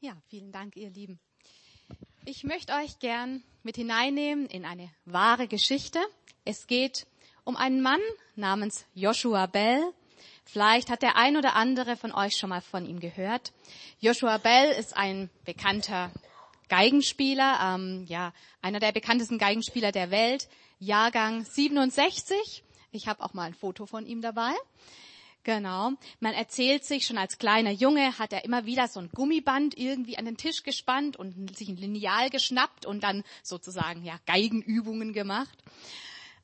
Ja, vielen Dank, ihr Lieben. Ich möchte euch gern mit hineinnehmen in eine wahre Geschichte. Es geht um einen Mann namens Joshua Bell. Vielleicht hat der ein oder andere von euch schon mal von ihm gehört. Joshua Bell ist ein bekannter Geigenspieler, ähm, ja, einer der bekanntesten Geigenspieler der Welt, Jahrgang 67. Ich habe auch mal ein Foto von ihm dabei. Genau. Man erzählt sich, schon als kleiner Junge hat er immer wieder so ein Gummiband irgendwie an den Tisch gespannt und sich ein Lineal geschnappt und dann sozusagen ja Geigenübungen gemacht.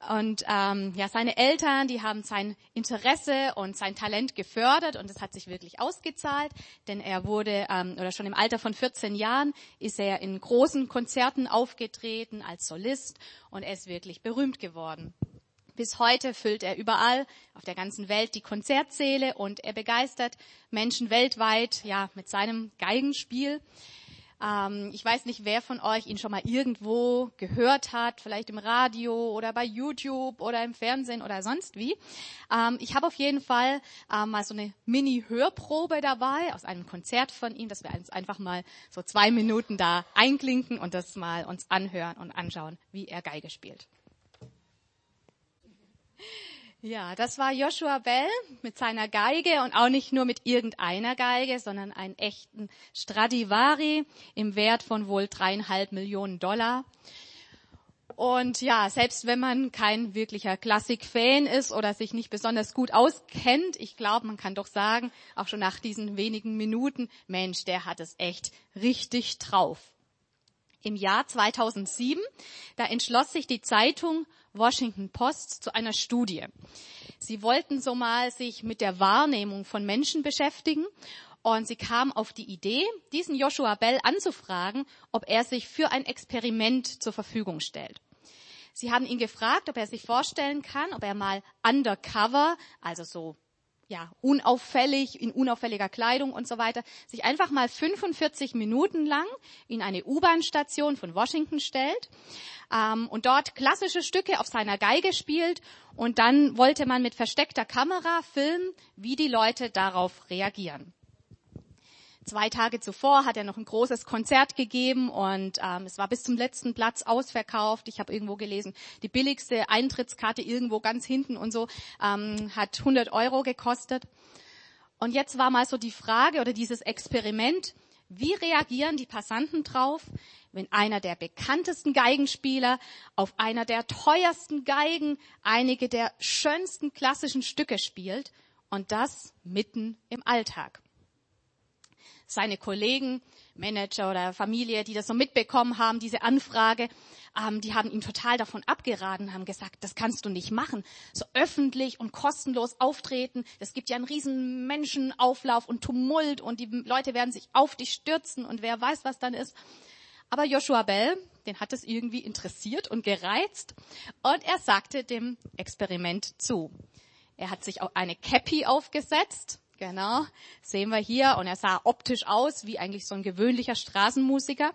Und ähm, ja, seine Eltern, die haben sein Interesse und sein Talent gefördert und es hat sich wirklich ausgezahlt, denn er wurde ähm, oder schon im Alter von 14 Jahren ist er in großen Konzerten aufgetreten als Solist und er ist wirklich berühmt geworden. Bis heute füllt er überall auf der ganzen Welt die Konzertsäle und er begeistert Menschen weltweit, ja, mit seinem Geigenspiel. Ähm, ich weiß nicht, wer von euch ihn schon mal irgendwo gehört hat, vielleicht im Radio oder bei YouTube oder im Fernsehen oder sonst wie. Ähm, ich habe auf jeden Fall ähm, mal so eine Mini-Hörprobe dabei aus einem Konzert von ihm, dass wir uns einfach mal so zwei Minuten da einklinken und das mal uns anhören und anschauen, wie er Geige spielt. Ja, das war Joshua Bell mit seiner Geige und auch nicht nur mit irgendeiner Geige, sondern einen echten Stradivari im Wert von wohl dreieinhalb Millionen Dollar. Und ja, selbst wenn man kein wirklicher Klassik-Fan ist oder sich nicht besonders gut auskennt, ich glaube, man kann doch sagen, auch schon nach diesen wenigen Minuten, Mensch, der hat es echt richtig drauf. Im Jahr 2007, da entschloss sich die Zeitung Washington Post zu einer Studie. Sie wollten so mal sich mit der Wahrnehmung von Menschen beschäftigen und sie kam auf die Idee, diesen Joshua Bell anzufragen, ob er sich für ein Experiment zur Verfügung stellt. Sie haben ihn gefragt, ob er sich vorstellen kann, ob er mal undercover, also so ja, unauffällig, in unauffälliger Kleidung und so weiter, sich einfach mal 45 Minuten lang in eine U-Bahn-Station von Washington stellt ähm, und dort klassische Stücke auf seiner Geige spielt und dann wollte man mit versteckter Kamera filmen, wie die Leute darauf reagieren. Zwei Tage zuvor hat er noch ein großes Konzert gegeben und ähm, es war bis zum letzten Platz ausverkauft. Ich habe irgendwo gelesen, die billigste Eintrittskarte irgendwo ganz hinten und so ähm, hat 100 Euro gekostet. Und jetzt war mal so die Frage oder dieses Experiment, wie reagieren die Passanten drauf, wenn einer der bekanntesten Geigenspieler auf einer der teuersten Geigen einige der schönsten klassischen Stücke spielt und das mitten im Alltag? Seine Kollegen, Manager oder Familie, die das so mitbekommen haben, diese Anfrage, ähm, die haben ihm total davon abgeraten, haben gesagt, das kannst du nicht machen. So öffentlich und kostenlos auftreten, das gibt ja einen riesen Menschenauflauf und Tumult und die Leute werden sich auf dich stürzen und wer weiß, was dann ist. Aber Joshua Bell, den hat es irgendwie interessiert und gereizt und er sagte dem Experiment zu. Er hat sich auch eine Cappy aufgesetzt, Genau, sehen wir hier. Und er sah optisch aus wie eigentlich so ein gewöhnlicher Straßenmusiker.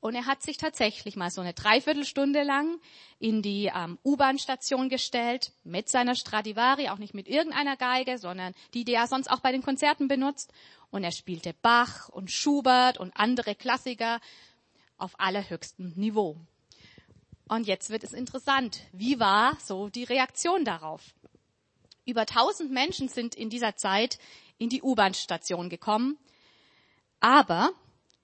Und er hat sich tatsächlich mal so eine Dreiviertelstunde lang in die ähm, U-Bahn-Station gestellt mit seiner Stradivari, auch nicht mit irgendeiner Geige, sondern die, die er sonst auch bei den Konzerten benutzt. Und er spielte Bach und Schubert und andere Klassiker auf allerhöchstem Niveau. Und jetzt wird es interessant. Wie war so die Reaktion darauf? Über 1000 Menschen sind in dieser Zeit in die U-Bahn-Station gekommen. Aber,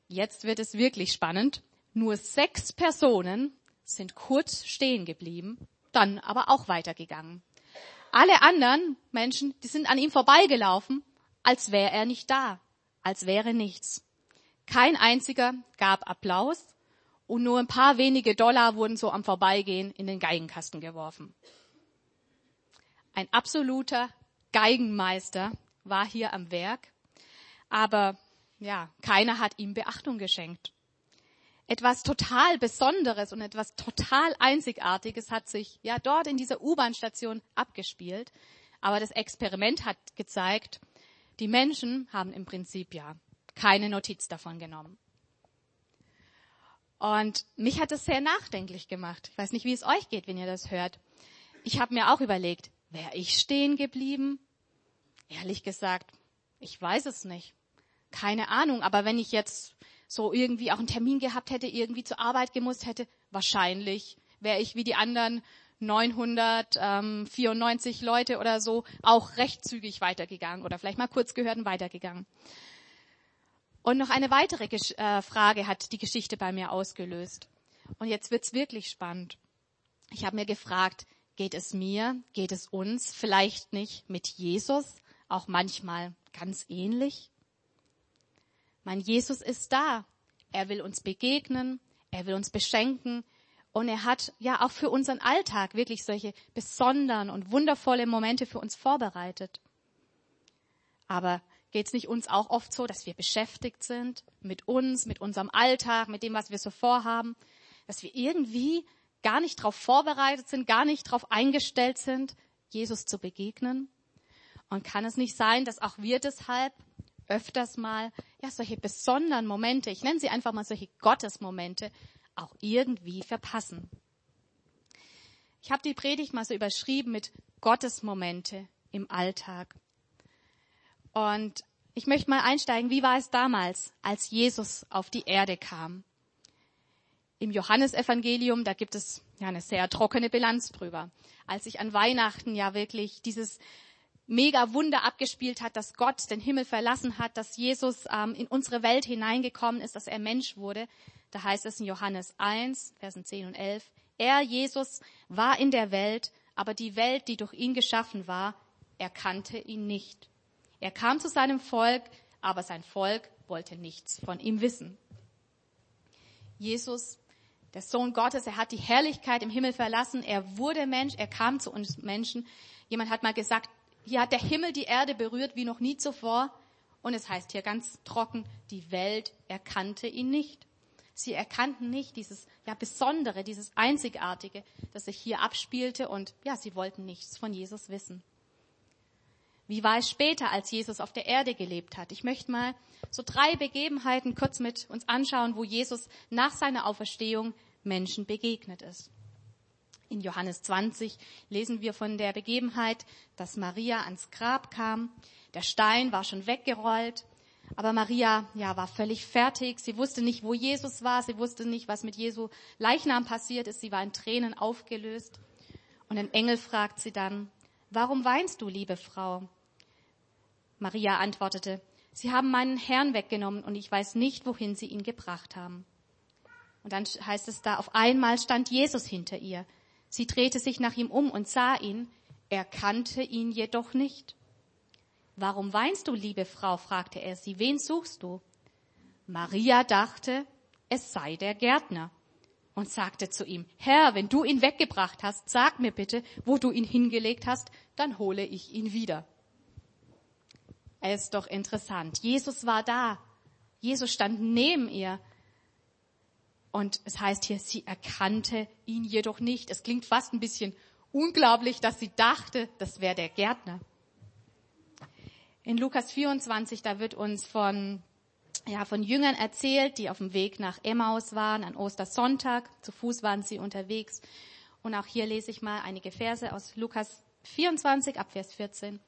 jetzt wird es wirklich spannend, nur sechs Personen sind kurz stehen geblieben, dann aber auch weitergegangen. Alle anderen Menschen, die sind an ihm vorbeigelaufen, als wäre er nicht da, als wäre nichts. Kein einziger gab Applaus und nur ein paar wenige Dollar wurden so am Vorbeigehen in den Geigenkasten geworfen. Ein absoluter Geigenmeister war hier am Werk, aber ja, keiner hat ihm Beachtung geschenkt. Etwas total Besonderes und etwas total Einzigartiges hat sich ja dort in dieser U-Bahn-Station abgespielt. Aber das Experiment hat gezeigt, die Menschen haben im Prinzip ja keine Notiz davon genommen. Und mich hat es sehr nachdenklich gemacht. Ich weiß nicht, wie es euch geht, wenn ihr das hört. Ich habe mir auch überlegt, Wäre ich stehen geblieben? Ehrlich gesagt, ich weiß es nicht. keine Ahnung, aber wenn ich jetzt so irgendwie auch einen Termin gehabt hätte, irgendwie zur Arbeit gemusst hätte, wahrscheinlich wäre ich wie die anderen 994 Leute oder so auch recht zügig weitergegangen oder vielleicht mal kurz gehört und weitergegangen. Und noch eine weitere äh, Frage hat die Geschichte bei mir ausgelöst. Und jetzt wird's wirklich spannend. Ich habe mir gefragt, geht es mir, geht es uns vielleicht nicht mit Jesus auch manchmal ganz ähnlich? Mein Jesus ist da. Er will uns begegnen, er will uns beschenken und er hat ja auch für unseren Alltag wirklich solche besonderen und wundervolle Momente für uns vorbereitet. Aber geht es nicht uns auch oft so, dass wir beschäftigt sind mit uns, mit unserem Alltag, mit dem, was wir so vorhaben, dass wir irgendwie gar nicht darauf vorbereitet sind, gar nicht darauf eingestellt sind, Jesus zu begegnen? Und kann es nicht sein, dass auch wir deshalb öfters mal ja solche besonderen Momente, ich nenne sie einfach mal solche Gottesmomente, auch irgendwie verpassen. Ich habe die Predigt mal so überschrieben mit Gottesmomente im Alltag. Und ich möchte mal einsteigen, wie war es damals, als Jesus auf die Erde kam? Im Johannesevangelium, da gibt es ja eine sehr trockene Bilanz drüber. Als sich an Weihnachten ja wirklich dieses mega Wunder abgespielt hat, dass Gott den Himmel verlassen hat, dass Jesus ähm, in unsere Welt hineingekommen ist, dass er Mensch wurde. Da heißt es in Johannes 1, Versen 10 und 11, er, Jesus, war in der Welt, aber die Welt, die durch ihn geschaffen war, erkannte ihn nicht. Er kam zu seinem Volk, aber sein Volk wollte nichts von ihm wissen. Jesus, der Sohn Gottes, er hat die Herrlichkeit im Himmel verlassen, er wurde Mensch, er kam zu uns Menschen. Jemand hat mal gesagt, hier hat der Himmel die Erde berührt wie noch nie zuvor. Und es heißt hier ganz trocken, die Welt erkannte ihn nicht. Sie erkannten nicht dieses ja, Besondere, dieses Einzigartige, das sich hier abspielte und ja, sie wollten nichts von Jesus wissen. Wie war es später, als Jesus auf der Erde gelebt hat? Ich möchte mal so drei Begebenheiten kurz mit uns anschauen, wo Jesus nach seiner Auferstehung Menschen begegnet ist. In Johannes 20 lesen wir von der Begebenheit, dass Maria ans Grab kam. Der Stein war schon weggerollt. Aber Maria, ja, war völlig fertig. Sie wusste nicht, wo Jesus war. Sie wusste nicht, was mit Jesu Leichnam passiert ist. Sie war in Tränen aufgelöst. Und ein Engel fragt sie dann, warum weinst du, liebe Frau? Maria antwortete, Sie haben meinen Herrn weggenommen und ich weiß nicht, wohin Sie ihn gebracht haben. Und dann heißt es da, auf einmal stand Jesus hinter ihr. Sie drehte sich nach ihm um und sah ihn, erkannte ihn jedoch nicht. Warum weinst du, liebe Frau? fragte er sie. Wen suchst du? Maria dachte, es sei der Gärtner und sagte zu ihm, Herr, wenn du ihn weggebracht hast, sag mir bitte, wo du ihn hingelegt hast, dann hole ich ihn wieder. Es ist doch interessant. Jesus war da. Jesus stand neben ihr. Und es heißt hier, sie erkannte ihn jedoch nicht. Es klingt fast ein bisschen unglaublich, dass sie dachte, das wäre der Gärtner. In Lukas 24, da wird uns von, ja, von Jüngern erzählt, die auf dem Weg nach Emmaus waren, an Ostersonntag. Zu Fuß waren sie unterwegs. Und auch hier lese ich mal einige Verse aus Lukas 24 ab Vers 14.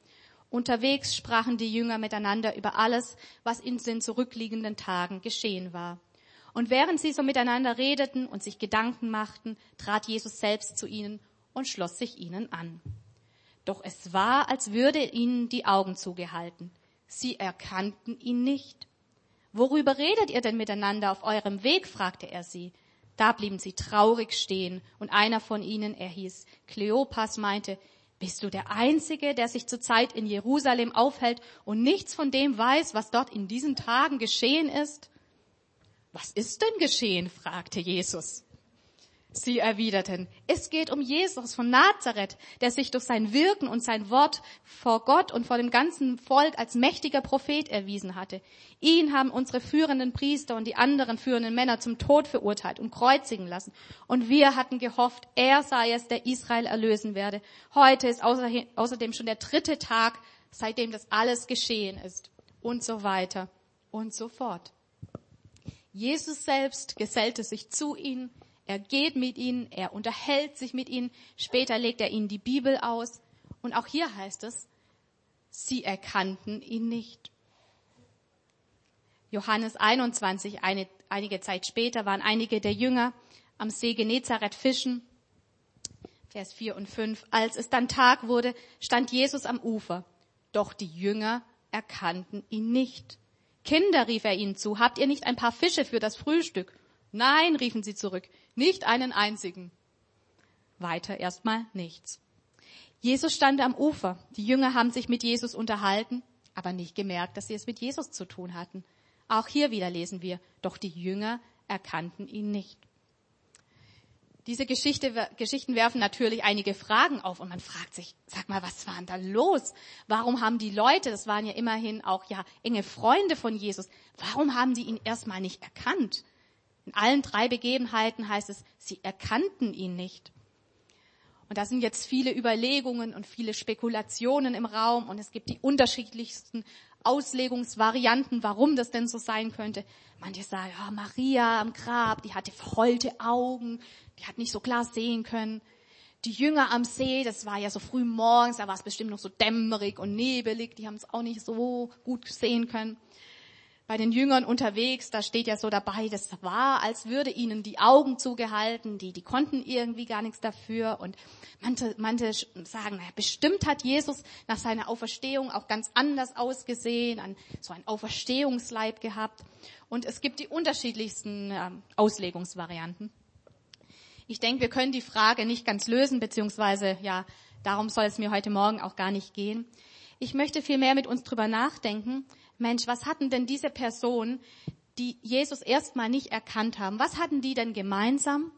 Unterwegs sprachen die Jünger miteinander über alles, was in den zurückliegenden Tagen geschehen war. Und während sie so miteinander redeten und sich Gedanken machten, trat Jesus selbst zu ihnen und schloss sich ihnen an. Doch es war, als würde ihnen die Augen zugehalten. Sie erkannten ihn nicht. Worüber redet ihr denn miteinander auf eurem Weg? fragte er sie. Da blieben sie traurig stehen, und einer von ihnen, er hieß Kleopas, meinte, bist du der Einzige, der sich zurzeit in Jerusalem aufhält und nichts von dem weiß, was dort in diesen Tagen geschehen ist? Was ist denn geschehen? fragte Jesus. Sie erwiderten, es geht um Jesus von Nazareth, der sich durch sein Wirken und sein Wort vor Gott und vor dem ganzen Volk als mächtiger Prophet erwiesen hatte. Ihn haben unsere führenden Priester und die anderen führenden Männer zum Tod verurteilt und kreuzigen lassen. Und wir hatten gehofft, er sei es, der Israel erlösen werde. Heute ist außerdem schon der dritte Tag, seitdem das alles geschehen ist. Und so weiter und so fort. Jesus selbst gesellte sich zu ihnen. Er geht mit ihnen, er unterhält sich mit ihnen. Später legt er ihnen die Bibel aus. Und auch hier heißt es, sie erkannten ihn nicht. Johannes 21, eine, einige Zeit später, waren einige der Jünger am See Genezareth fischen. Vers 4 und 5. Als es dann Tag wurde, stand Jesus am Ufer. Doch die Jünger erkannten ihn nicht. Kinder, rief er ihnen zu, habt ihr nicht ein paar Fische für das Frühstück? Nein, riefen sie zurück, nicht einen einzigen. Weiter erstmal nichts. Jesus stand am Ufer. Die Jünger haben sich mit Jesus unterhalten, aber nicht gemerkt, dass sie es mit Jesus zu tun hatten. Auch hier wieder lesen wir, doch die Jünger erkannten ihn nicht. Diese Geschichte, Geschichten werfen natürlich einige Fragen auf und man fragt sich, sag mal, was war denn da los? Warum haben die Leute, das waren ja immerhin auch ja enge Freunde von Jesus, warum haben die ihn erstmal nicht erkannt? In allen drei Begebenheiten heißt es, sie erkannten ihn nicht. Und da sind jetzt viele Überlegungen und viele Spekulationen im Raum und es gibt die unterschiedlichsten Auslegungsvarianten, warum das denn so sein könnte. Manche sagen, ja, Maria am Grab, die hatte verheulte Augen, die hat nicht so klar sehen können. Die Jünger am See, das war ja so früh morgens, da war es bestimmt noch so dämmerig und nebelig, die haben es auch nicht so gut sehen können bei den Jüngern unterwegs, da steht ja so dabei, das war, als würde ihnen die Augen zugehalten, die, die konnten irgendwie gar nichts dafür. Und manche, manche sagen, naja, bestimmt hat Jesus nach seiner Auferstehung auch ganz anders ausgesehen, an so ein Auferstehungsleib gehabt. Und es gibt die unterschiedlichsten äh, Auslegungsvarianten. Ich denke, wir können die Frage nicht ganz lösen, beziehungsweise, ja, darum soll es mir heute Morgen auch gar nicht gehen. Ich möchte viel mehr mit uns drüber nachdenken, Mensch, was hatten denn diese Personen, die Jesus erstmal nicht erkannt haben, was hatten die denn gemeinsam?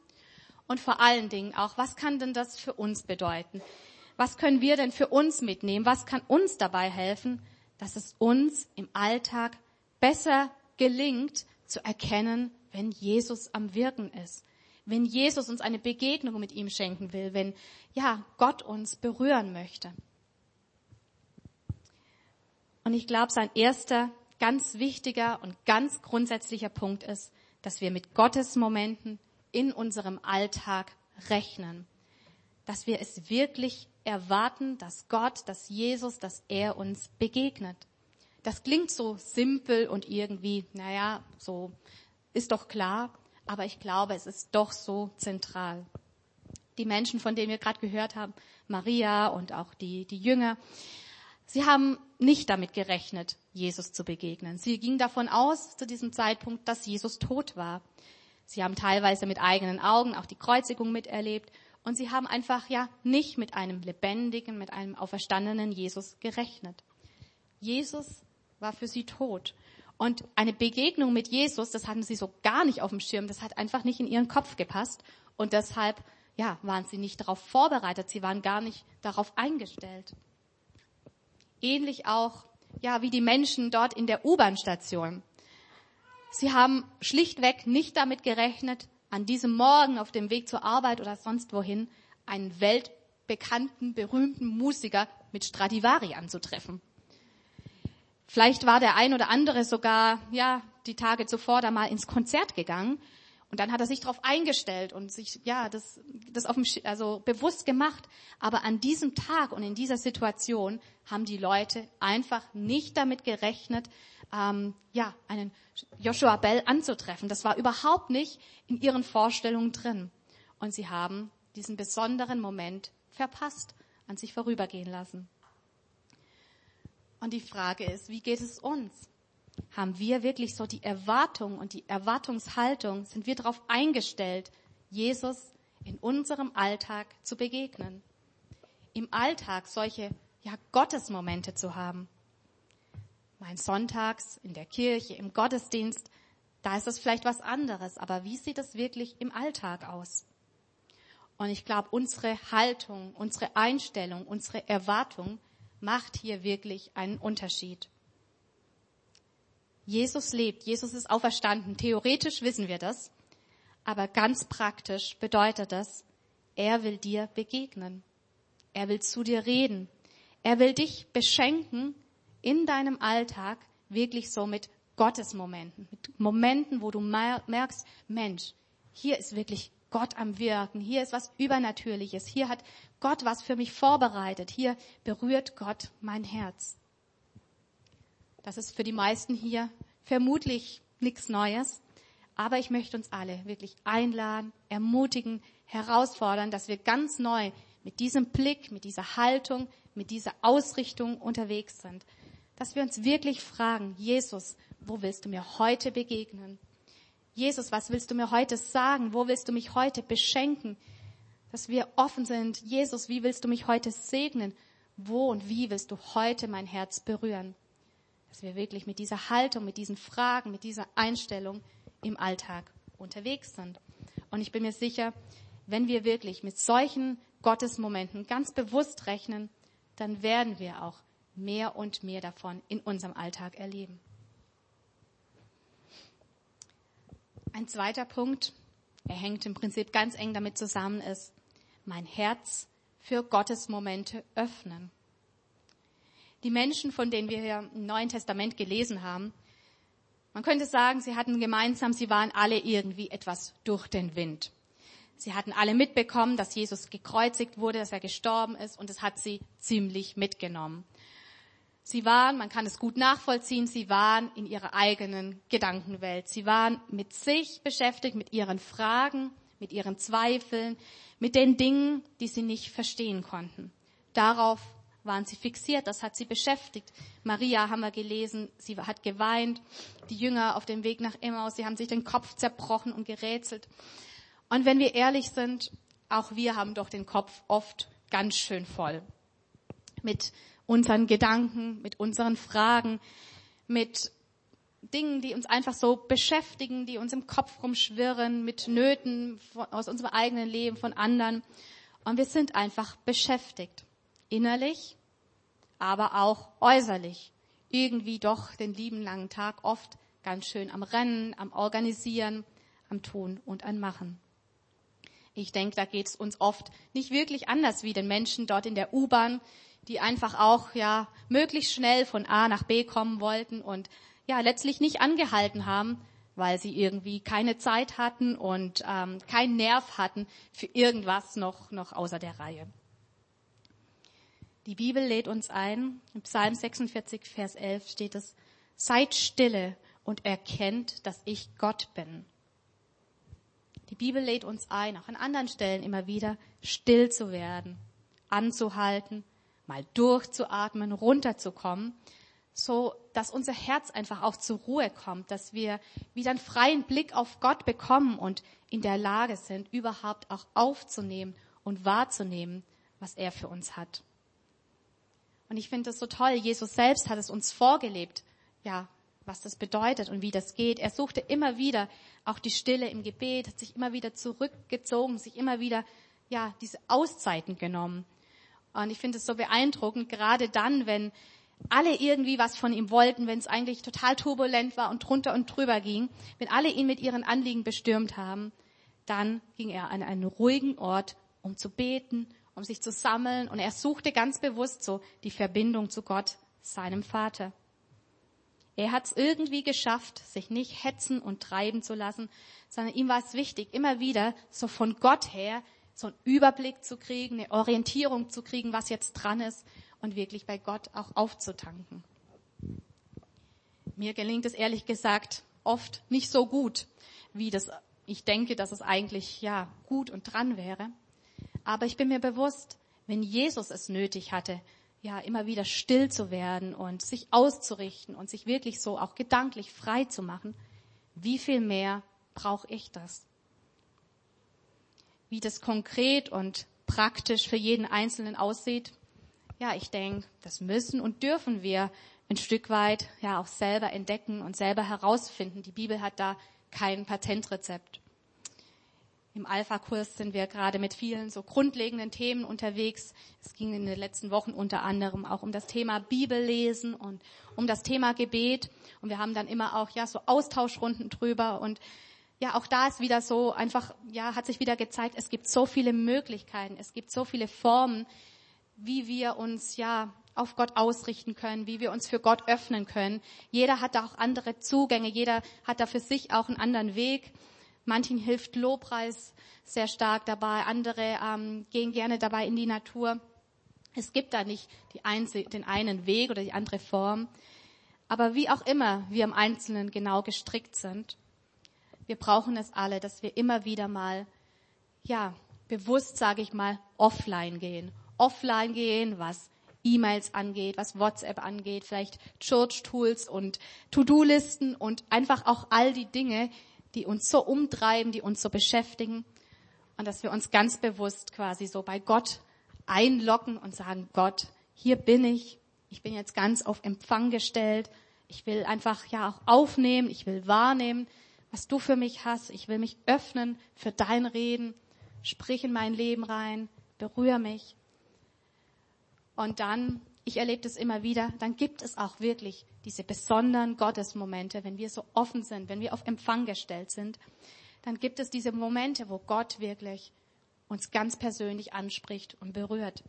Und vor allen Dingen auch, was kann denn das für uns bedeuten? Was können wir denn für uns mitnehmen? Was kann uns dabei helfen, dass es uns im Alltag besser gelingt zu erkennen, wenn Jesus am Wirken ist? Wenn Jesus uns eine Begegnung mit ihm schenken will, wenn, ja, Gott uns berühren möchte. Und ich glaube, sein erster ganz wichtiger und ganz grundsätzlicher Punkt ist, dass wir mit Gottes Momenten in unserem Alltag rechnen. Dass wir es wirklich erwarten, dass Gott, dass Jesus, dass er uns begegnet. Das klingt so simpel und irgendwie, naja, so ist doch klar, aber ich glaube, es ist doch so zentral. Die Menschen, von denen wir gerade gehört haben, Maria und auch die, die Jünger, Sie haben nicht damit gerechnet, Jesus zu begegnen. Sie gingen davon aus zu diesem Zeitpunkt, dass Jesus tot war. Sie haben teilweise mit eigenen Augen auch die Kreuzigung miterlebt und sie haben einfach ja nicht mit einem lebendigen, mit einem auferstandenen Jesus gerechnet. Jesus war für sie tot. Und eine Begegnung mit Jesus, das hatten sie so gar nicht auf dem Schirm, das hat einfach nicht in ihren Kopf gepasst. Und deshalb, ja, waren sie nicht darauf vorbereitet, sie waren gar nicht darauf eingestellt. Ähnlich auch, ja, wie die Menschen dort in der U-Bahn-Station. Sie haben schlichtweg nicht damit gerechnet, an diesem Morgen auf dem Weg zur Arbeit oder sonst wohin einen weltbekannten, berühmten Musiker mit Stradivari anzutreffen. Vielleicht war der ein oder andere sogar, ja, die Tage zuvor da mal ins Konzert gegangen und dann hat er sich darauf eingestellt und sich, ja, das, das auf dem, also bewusst gemacht. Aber an diesem Tag und in dieser Situation haben die Leute einfach nicht damit gerechnet, ähm, ja, einen Joshua Bell anzutreffen. Das war überhaupt nicht in ihren Vorstellungen drin. Und sie haben diesen besonderen Moment verpasst, an sich vorübergehen lassen. Und die Frage ist, wie geht es uns? haben wir wirklich so die Erwartung und die Erwartungshaltung, sind wir darauf eingestellt, Jesus in unserem Alltag zu begegnen. Im Alltag solche ja, Gottesmomente zu haben. Mein Sonntags in der Kirche, im Gottesdienst, da ist es vielleicht was anderes, aber wie sieht es wirklich im Alltag aus? Und ich glaube, unsere Haltung, unsere Einstellung, unsere Erwartung macht hier wirklich einen Unterschied. Jesus lebt, Jesus ist auferstanden. Theoretisch wissen wir das, aber ganz praktisch bedeutet das, er will dir begegnen. Er will zu dir reden. Er will dich beschenken in deinem Alltag wirklich so mit Gottesmomenten, mit Momenten, wo du merkst, Mensch, hier ist wirklich Gott am Wirken, hier ist was Übernatürliches, hier hat Gott was für mich vorbereitet, hier berührt Gott mein Herz. Das ist für die meisten hier vermutlich nichts Neues. Aber ich möchte uns alle wirklich einladen, ermutigen, herausfordern, dass wir ganz neu mit diesem Blick, mit dieser Haltung, mit dieser Ausrichtung unterwegs sind. Dass wir uns wirklich fragen, Jesus, wo willst du mir heute begegnen? Jesus, was willst du mir heute sagen? Wo willst du mich heute beschenken? Dass wir offen sind. Jesus, wie willst du mich heute segnen? Wo und wie willst du heute mein Herz berühren? Dass wir wirklich mit dieser Haltung, mit diesen Fragen, mit dieser Einstellung im Alltag unterwegs sind. Und ich bin mir sicher, wenn wir wirklich mit solchen Gottesmomenten ganz bewusst rechnen, dann werden wir auch mehr und mehr davon in unserem Alltag erleben. Ein zweiter Punkt, er hängt im Prinzip ganz eng damit zusammen, ist mein Herz für Gottes Momente öffnen. Die Menschen, von denen wir hier im Neuen Testament gelesen haben, man könnte sagen, sie hatten gemeinsam, sie waren alle irgendwie etwas durch den Wind. Sie hatten alle mitbekommen, dass Jesus gekreuzigt wurde, dass er gestorben ist und es hat sie ziemlich mitgenommen. Sie waren, man kann es gut nachvollziehen, sie waren in ihrer eigenen Gedankenwelt. Sie waren mit sich beschäftigt, mit ihren Fragen, mit ihren Zweifeln, mit den Dingen, die sie nicht verstehen konnten. Darauf waren sie fixiert, das hat sie beschäftigt. Maria haben wir gelesen, sie hat geweint. Die Jünger auf dem Weg nach Emmaus, sie haben sich den Kopf zerbrochen und gerätselt. Und wenn wir ehrlich sind, auch wir haben doch den Kopf oft ganz schön voll. Mit unseren Gedanken, mit unseren Fragen, mit Dingen, die uns einfach so beschäftigen, die uns im Kopf rumschwirren, mit Nöten aus unserem eigenen Leben, von anderen. Und wir sind einfach beschäftigt. Innerlich, aber auch äußerlich. Irgendwie doch den lieben langen Tag oft ganz schön am Rennen, am Organisieren, am Tun und am Machen. Ich denke, da geht es uns oft nicht wirklich anders wie den Menschen dort in der U-Bahn, die einfach auch ja möglichst schnell von A nach B kommen wollten und ja letztlich nicht angehalten haben, weil sie irgendwie keine Zeit hatten und ähm, keinen Nerv hatten für irgendwas noch noch außer der Reihe. Die Bibel lädt uns ein. Im Psalm 46, Vers 11 steht es: Seid stille und erkennt, dass ich Gott bin. Die Bibel lädt uns ein, auch an anderen Stellen immer wieder still zu werden, anzuhalten, mal durchzuatmen, runterzukommen, so dass unser Herz einfach auch zur Ruhe kommt, dass wir wieder einen freien Blick auf Gott bekommen und in der Lage sind, überhaupt auch aufzunehmen und wahrzunehmen, was er für uns hat. Und ich finde das so toll. Jesus selbst hat es uns vorgelebt. Ja, was das bedeutet und wie das geht. Er suchte immer wieder auch die Stille im Gebet, hat sich immer wieder zurückgezogen, sich immer wieder, ja, diese Auszeiten genommen. Und ich finde es so beeindruckend, gerade dann, wenn alle irgendwie was von ihm wollten, wenn es eigentlich total turbulent war und drunter und drüber ging, wenn alle ihn mit ihren Anliegen bestürmt haben, dann ging er an einen ruhigen Ort, um zu beten, um sich zu sammeln und er suchte ganz bewusst so die Verbindung zu Gott, seinem Vater. Er hat es irgendwie geschafft, sich nicht hetzen und treiben zu lassen, sondern ihm war es wichtig, immer wieder so von Gott her so einen Überblick zu kriegen, eine Orientierung zu kriegen, was jetzt dran ist und wirklich bei Gott auch aufzutanken. Mir gelingt es ehrlich gesagt oft nicht so gut, wie das ich denke, dass es eigentlich ja gut und dran wäre. Aber ich bin mir bewusst, wenn Jesus es nötig hatte, ja, immer wieder still zu werden und sich auszurichten und sich wirklich so auch gedanklich frei zu machen, wie viel mehr brauche ich das? Wie das konkret und praktisch für jeden Einzelnen aussieht, ja, ich denke, das müssen und dürfen wir ein Stück weit ja auch selber entdecken und selber herausfinden. Die Bibel hat da kein Patentrezept. Im Alpha-Kurs sind wir gerade mit vielen so grundlegenden Themen unterwegs. Es ging in den letzten Wochen unter anderem auch um das Thema Bibellesen und um das Thema Gebet. Und wir haben dann immer auch, ja, so Austauschrunden drüber. Und ja, auch da ist wieder so einfach, ja, hat sich wieder gezeigt, es gibt so viele Möglichkeiten, es gibt so viele Formen, wie wir uns, ja, auf Gott ausrichten können, wie wir uns für Gott öffnen können. Jeder hat da auch andere Zugänge, jeder hat da für sich auch einen anderen Weg. Manchen hilft Lobpreis sehr stark dabei, andere ähm, gehen gerne dabei in die Natur. Es gibt da nicht den einen Weg oder die andere Form. Aber wie auch immer wir im Einzelnen genau gestrickt sind, wir brauchen es alle, dass wir immer wieder mal, ja, bewusst, sage ich mal, offline gehen. Offline gehen, was E-Mails angeht, was WhatsApp angeht, vielleicht Church-Tools und To-Do-Listen und einfach auch all die Dinge, die uns so umtreiben, die uns so beschäftigen. Und dass wir uns ganz bewusst quasi so bei Gott einlocken und sagen, Gott, hier bin ich. Ich bin jetzt ganz auf Empfang gestellt. Ich will einfach ja auch aufnehmen. Ich will wahrnehmen, was du für mich hast. Ich will mich öffnen für dein Reden. Sprich in mein Leben rein. Berühre mich. Und dann, ich erlebe das immer wieder, dann gibt es auch wirklich diese besonderen Gottesmomente, wenn wir so offen sind, wenn wir auf Empfang gestellt sind, dann gibt es diese Momente, wo Gott wirklich uns ganz persönlich anspricht und berührt.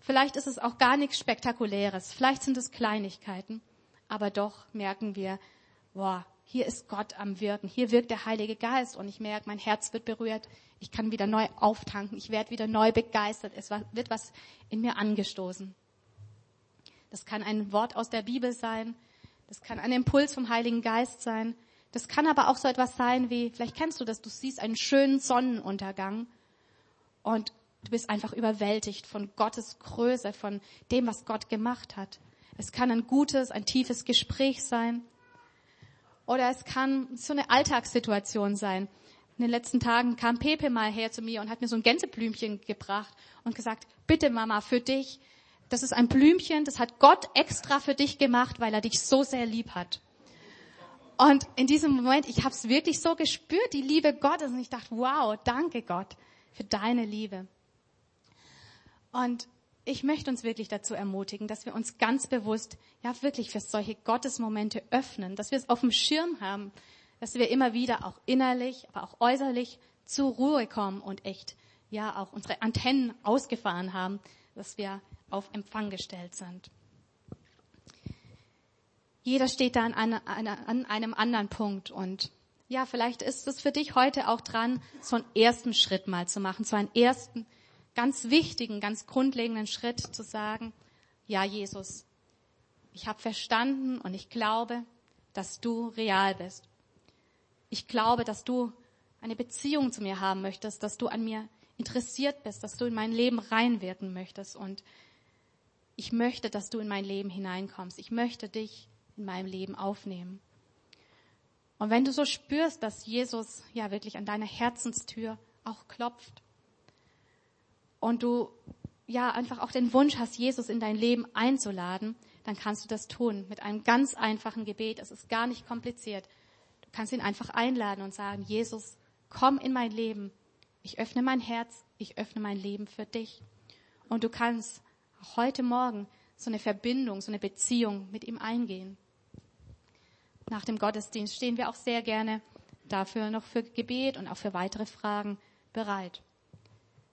Vielleicht ist es auch gar nichts Spektakuläres, vielleicht sind es Kleinigkeiten, aber doch merken wir, boah, hier ist Gott am Wirken, hier wirkt der Heilige Geist und ich merke, mein Herz wird berührt, ich kann wieder neu auftanken, ich werde wieder neu begeistert, es wird was in mir angestoßen. Das kann ein Wort aus der Bibel sein, das kann ein Impuls vom Heiligen Geist sein, das kann aber auch so etwas sein wie, vielleicht kennst du das, du siehst einen schönen Sonnenuntergang und du bist einfach überwältigt von Gottes Größe, von dem, was Gott gemacht hat. Es kann ein gutes, ein tiefes Gespräch sein. Oder es kann so eine Alltagssituation sein. In den letzten Tagen kam Pepe mal her zu mir und hat mir so ein Gänseblümchen gebracht und gesagt, bitte Mama, für dich, das ist ein Blümchen, das hat Gott extra für dich gemacht, weil er dich so sehr lieb hat. Und in diesem Moment, ich habe es wirklich so gespürt, die Liebe Gottes, und ich dachte, wow, danke Gott für deine Liebe. Und ich möchte uns wirklich dazu ermutigen, dass wir uns ganz bewusst, ja wirklich für solche Gottesmomente öffnen, dass wir es auf dem Schirm haben, dass wir immer wieder auch innerlich, aber auch äußerlich zur Ruhe kommen und echt, ja auch unsere Antennen ausgefahren haben, dass wir auf Empfang gestellt sind. Jeder steht da an, einer, an einem anderen Punkt und ja, vielleicht ist es für dich heute auch dran, so einen ersten Schritt mal zu machen, so einen ersten ganz wichtigen, ganz grundlegenden Schritt zu sagen, ja, Jesus, ich habe verstanden und ich glaube, dass du real bist. Ich glaube, dass du eine Beziehung zu mir haben möchtest, dass du an mir interessiert bist, dass du in mein Leben reinwirken möchtest und ich möchte, dass du in mein Leben hineinkommst. Ich möchte dich in meinem Leben aufnehmen. Und wenn du so spürst, dass Jesus ja wirklich an deiner Herzenstür auch klopft und du ja einfach auch den Wunsch hast, Jesus in dein Leben einzuladen, dann kannst du das tun mit einem ganz einfachen Gebet. Es ist gar nicht kompliziert. Du kannst ihn einfach einladen und sagen, Jesus, komm in mein Leben. Ich öffne mein Herz, ich öffne mein Leben für dich. Und du kannst heute Morgen so eine Verbindung, so eine Beziehung mit ihm eingehen nach dem Gottesdienst stehen wir auch sehr gerne dafür noch für Gebet und auch für weitere Fragen bereit.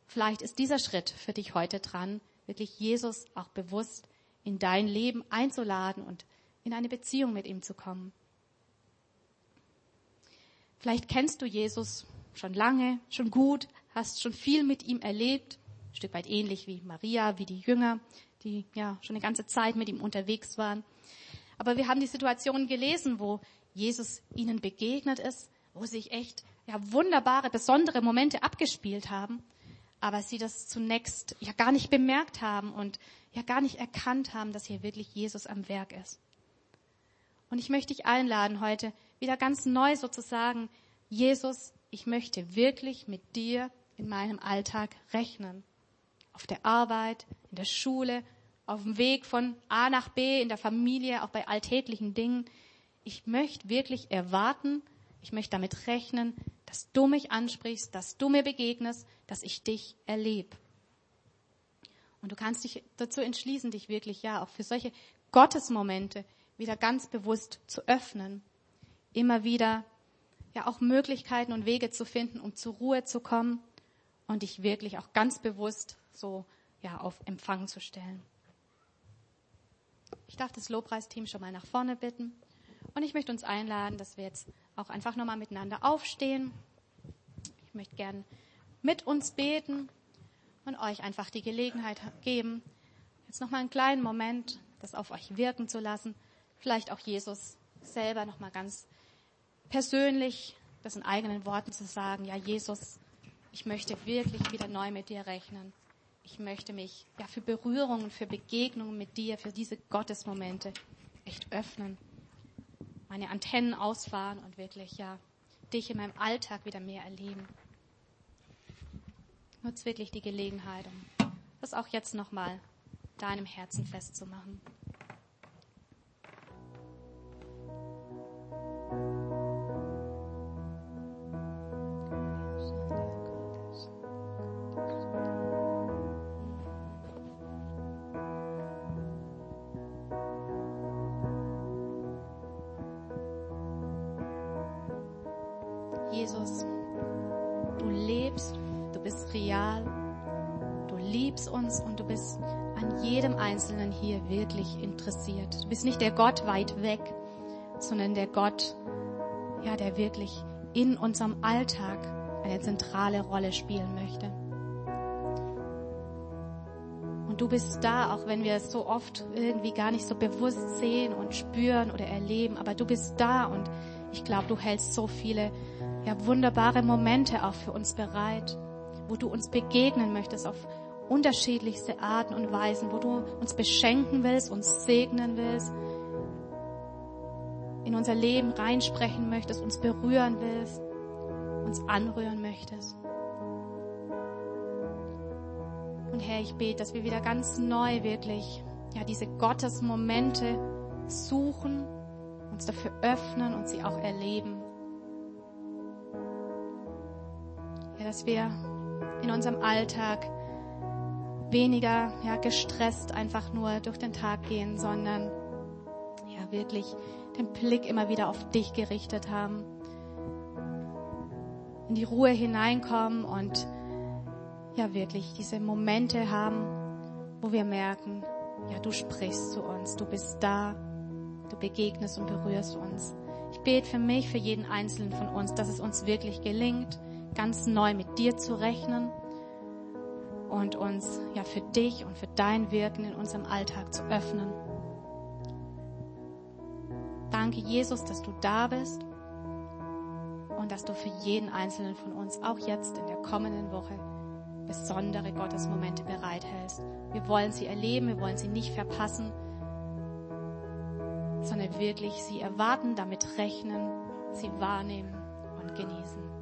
Vielleicht ist dieser Schritt für dich heute dran, wirklich Jesus auch bewusst in dein Leben einzuladen und in eine Beziehung mit ihm zu kommen. Vielleicht kennst du Jesus schon lange, schon gut, hast schon viel mit ihm erlebt, ein Stück weit ähnlich wie Maria, wie die Jünger, die ja schon eine ganze Zeit mit ihm unterwegs waren. Aber wir haben die Situation gelesen, wo Jesus ihnen begegnet ist, wo sich echt ja, wunderbare, besondere Momente abgespielt haben, aber sie das zunächst ja gar nicht bemerkt haben und ja gar nicht erkannt haben, dass hier wirklich Jesus am Werk ist. Und ich möchte dich einladen, heute wieder ganz neu sozusagen, Jesus, ich möchte wirklich mit dir in meinem Alltag rechnen. Auf der Arbeit, in der Schule, auf dem Weg von A nach B in der Familie, auch bei alltäglichen Dingen. Ich möchte wirklich erwarten, ich möchte damit rechnen, dass du mich ansprichst, dass du mir begegnest, dass ich dich erlebe. Und du kannst dich dazu entschließen, dich wirklich ja auch für solche Gottesmomente wieder ganz bewusst zu öffnen, immer wieder ja auch Möglichkeiten und Wege zu finden, um zur Ruhe zu kommen und dich wirklich auch ganz bewusst so ja auf Empfang zu stellen. Ich darf das Lobpreisteam schon mal nach vorne bitten. Und ich möchte uns einladen, dass wir jetzt auch einfach nochmal miteinander aufstehen. Ich möchte gern mit uns beten und euch einfach die Gelegenheit geben, jetzt nochmal einen kleinen Moment das auf euch wirken zu lassen, vielleicht auch Jesus selber nochmal ganz persönlich das in eigenen Worten zu sagen, ja Jesus, ich möchte wirklich wieder neu mit dir rechnen. Ich möchte mich ja für Berührungen, für Begegnungen mit dir, für diese Gottesmomente echt öffnen. Meine Antennen ausfahren und wirklich ja dich in meinem Alltag wieder mehr erleben. Nutz wirklich die Gelegenheit, um das auch jetzt nochmal deinem Herzen festzumachen. Bist nicht der Gott weit weg, sondern der Gott, ja, der wirklich in unserem Alltag eine zentrale Rolle spielen möchte. Und du bist da, auch wenn wir es so oft irgendwie gar nicht so bewusst sehen und spüren oder erleben, aber du bist da und ich glaube, du hältst so viele ja, wunderbare Momente auch für uns bereit, wo du uns begegnen möchtest auf unterschiedlichste Arten und Weisen, wo du uns beschenken willst, uns segnen willst, in unser Leben reinsprechen möchtest, uns berühren willst, uns anrühren möchtest. Und Herr, ich bete, dass wir wieder ganz neu wirklich, ja, diese Gottesmomente suchen, uns dafür öffnen und sie auch erleben. Ja, dass wir in unserem Alltag weniger ja, gestresst einfach nur durch den Tag gehen, sondern ja wirklich den Blick immer wieder auf dich gerichtet haben, in die Ruhe hineinkommen und ja wirklich diese Momente haben, wo wir merken, ja du sprichst zu uns, du bist da, du begegnest und berührst uns. Ich bete für mich, für jeden Einzelnen von uns, dass es uns wirklich gelingt, ganz neu mit dir zu rechnen und uns ja für dich und für dein Wirken in unserem Alltag zu öffnen. Danke, Jesus, dass du da bist und dass du für jeden einzelnen von uns auch jetzt in der kommenden Woche besondere Gottesmomente bereithältst. Wir wollen sie erleben, wir wollen sie nicht verpassen, sondern wirklich sie erwarten, damit rechnen, sie wahrnehmen und genießen.